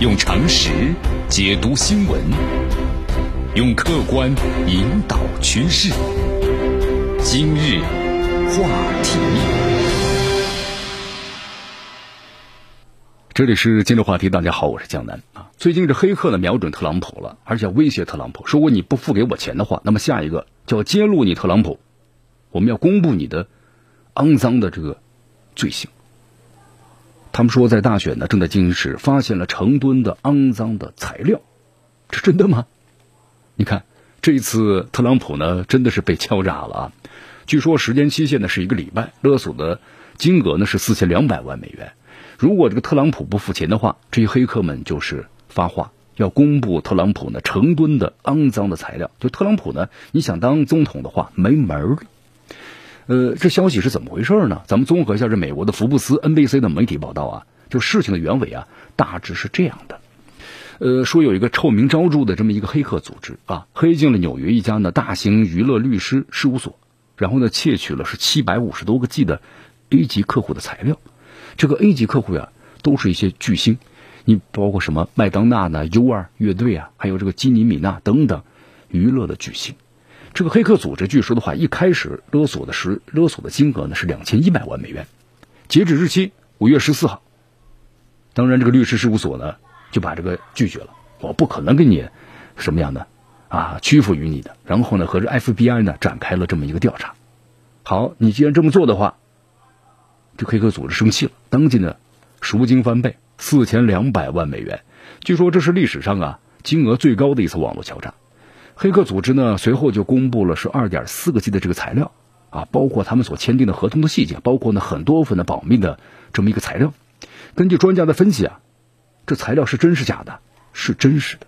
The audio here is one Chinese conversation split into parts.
用常识解读新闻，用客观引导趋势。今日话题，这里是今日话题。大家好，我是江南啊。最近这黑客呢瞄准特朗普了，而且威胁特朗普，如果你不付给我钱的话，那么下一个就要揭露你特朗普，我们要公布你的肮脏的这个罪行。他们说，在大选呢正在进行时，发现了成吨的肮脏的材料，这真的吗？你看，这一次特朗普呢真的是被敲诈了啊！据说时间期限呢是一个礼拜，勒索的金额呢是四千两百万美元。如果这个特朗普不付钱的话，这些黑客们就是发话要公布特朗普呢成吨的肮脏的材料。就特朗普呢，你想当总统的话没门儿。呃，这消息是怎么回事呢？咱们综合一下这美国的福布斯、NBC 的媒体报道啊，就事情的原委啊，大致是这样的。呃，说有一个臭名昭著的这么一个黑客组织啊，黑进了纽约一家呢大型娱乐律师事务所，然后呢窃取了是七百五十多个 G 的 A 级客户的材料。这个 A 级客户呀，都是一些巨星，你包括什么麦当娜呢、U 二乐队啊，还有这个基尼米娜等等娱乐的巨星。这个黑客组织据说的话，一开始勒索的是勒索的金额呢是两千一百万美元，截止日期五月十四号。当然，这个律师事务所呢就把这个拒绝了，我不可能给你什么样的啊屈服于你的。然后呢，和这 FBI 呢展开了这么一个调查。好，你既然这么做的话，这黑客组织生气了，当即呢赎金翻倍，四千两百万美元。据说这是历史上啊金额最高的一次网络敲诈。黑客组织呢，随后就公布了是二点四个 G 的这个材料，啊，包括他们所签订的合同的细节，包括呢很多份的保密的这么一个材料。根据专家的分析啊，这材料是真是假的？是真实的。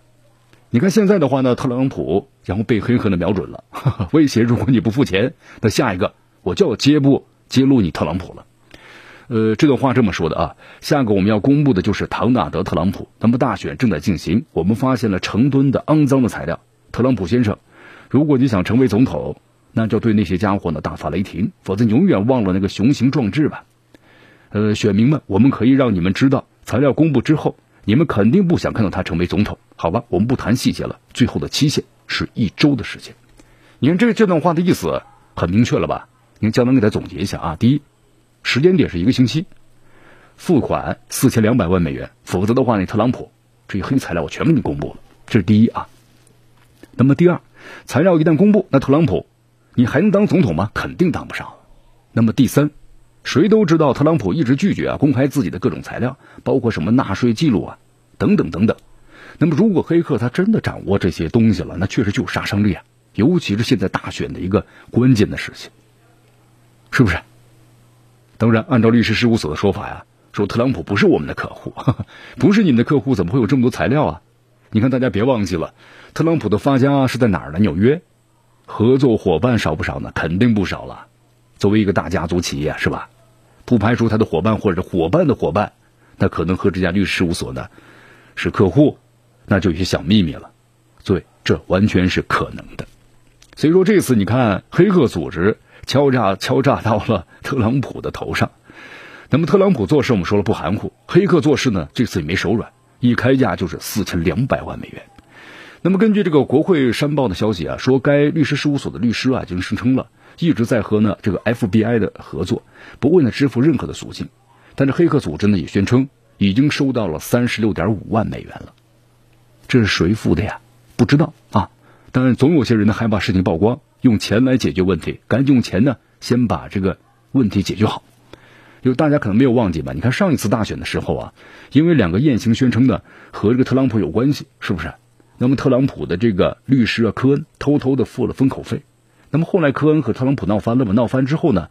你看现在的话呢，特朗普然后被黑客的瞄准了，威胁如果你不付钱，那下一个我就要揭布揭露你特朗普了。呃，这段话这么说的啊，下个我们要公布的就是唐纳德特朗普。那么大选正在进行，我们发现了成吨的肮脏的材料。特朗普先生，如果你想成为总统，那就对那些家伙呢大发雷霆，否则永远忘了那个雄心壮志吧。呃，选民们，我们可以让你们知道，材料公布之后，你们肯定不想看到他成为总统，好吧？我们不谈细节了，最后的期限是一周的时间。你看这这段话的意思很明确了吧？你看江南给他总结一下啊，第一，时间点是一个星期，付款四千两百万美元，否则的话，那特朗普这些黑材料我全给你公布了，这是第一啊。那么第二，材料一旦公布，那特朗普，你还能当总统吗？肯定当不上。那么第三，谁都知道特朗普一直拒绝啊公开自己的各种材料，包括什么纳税记录啊等等等等。那么如果黑客他真的掌握这些东西了，那确实就有杀伤力啊，尤其是现在大选的一个关键的时期，是不是？当然，按照律师事务所的说法呀，说特朗普不是我们的客户，不是你们的客户，怎么会有这么多材料啊？你看，大家别忘记了。特朗普的发家是在哪儿呢？纽约，合作伙伴少不少呢？肯定不少了。作为一个大家族企业，是吧？不排除他的伙伴或者伙伴的伙伴，那可能和这家律师事务所呢是客户，那就有些小秘密了。所以这完全是可能的。所以说这次你看，黑客组织敲诈敲诈到了特朗普的头上。那么特朗普做事，我们说了不含糊。黑客做事呢，这次也没手软，一开价就是四千两百万美元。那么根据这个国会山报的消息啊，说该律师事务所的律师啊，已经声称了，一直在和呢这个 FBI 的合作，不会呢支付任何的赎金。但是黑客组织呢也宣称，已经收到了三十六点五万美元了。这是谁付的呀？不知道啊。当然，总有些人呢害怕事情曝光，用钱来解决问题，赶紧用钱呢先把这个问题解决好。就大家可能没有忘记吧？你看上一次大选的时候啊，因为两个雁行宣称呢和这个特朗普有关系，是不是？那么特朗普的这个律师啊，科恩偷偷的付了封口费。那么后来科恩和特朗普闹翻了嘛？闹翻之后呢，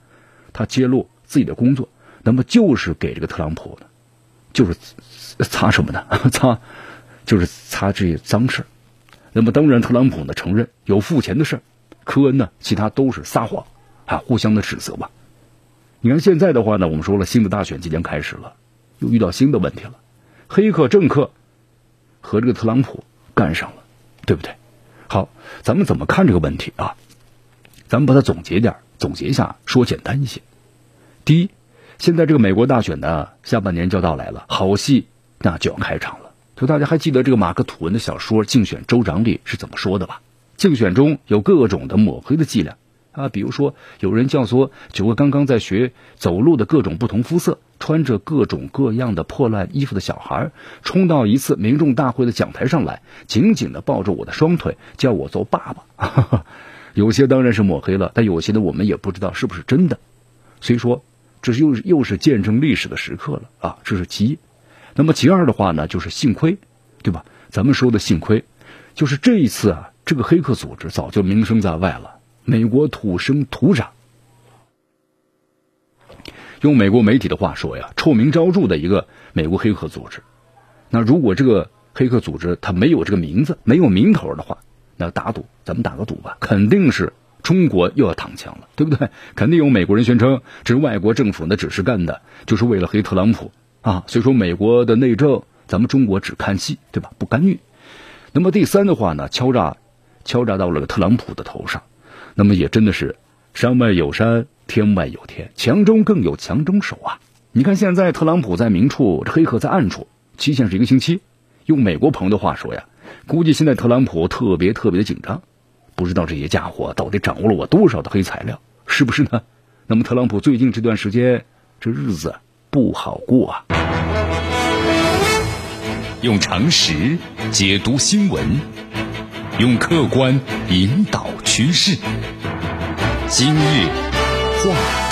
他揭露自己的工作，那么就是给这个特朗普的，就是擦什么呢？擦，就是擦这些脏事那么当然，特朗普呢承认有付钱的事科恩呢其他都是撒谎啊，互相的指责吧。你看现在的话呢，我们说了，新的大选即将开始了，又遇到新的问题了，黑客政客和这个特朗普。干上了，对不对？好，咱们怎么看这个问题啊？咱们把它总结点，总结一下，说简单一些。第一，现在这个美国大选呢，下半年就要到来了，好戏那就要开场了。就大家还记得这个马克吐温的小说《竞选州长》里是怎么说的吧？竞选中有各种的抹黑的伎俩啊，比如说有人教唆九个刚刚在学走路的各种不同肤色、穿着各种各样的破烂衣服的小孩，冲到一次民众大会的讲台上来，紧紧的抱着我的双腿，叫我做爸爸。哈 哈有些当然是抹黑了，但有些呢，我们也不知道是不是真的。所以说，这是又又是见证历史的时刻了啊！这是其一。那么其二的话呢，就是幸亏，对吧？咱们说的幸亏，就是这一次啊，这个黑客组织早就名声在外了。美国土生土长，用美国媒体的话说呀，臭名昭著的一个美国黑客组织。那如果这个黑客组织它没有这个名字，没有名头的话，那打赌，咱们打个赌吧，肯定是中国又要躺枪了，对不对？肯定有美国人宣称这是外国政府呢指示干的，就是为了黑特朗普。啊，所以说美国的内政，咱们中国只看戏，对吧？不干预。那么第三的话呢，敲诈，敲诈到了特朗普的头上，那么也真的是山外有山，天外有天，强中更有强中手啊！你看现在特朗普在明处，黑客在暗处，期限是一个星期。用美国朋友的话说呀，估计现在特朗普特别特别的紧张，不知道这些家伙到底掌握了我多少的黑材料，是不是呢？那么特朗普最近这段时间，这日子。不好过啊！用常识解读新闻，用客观引导趋势。今日话。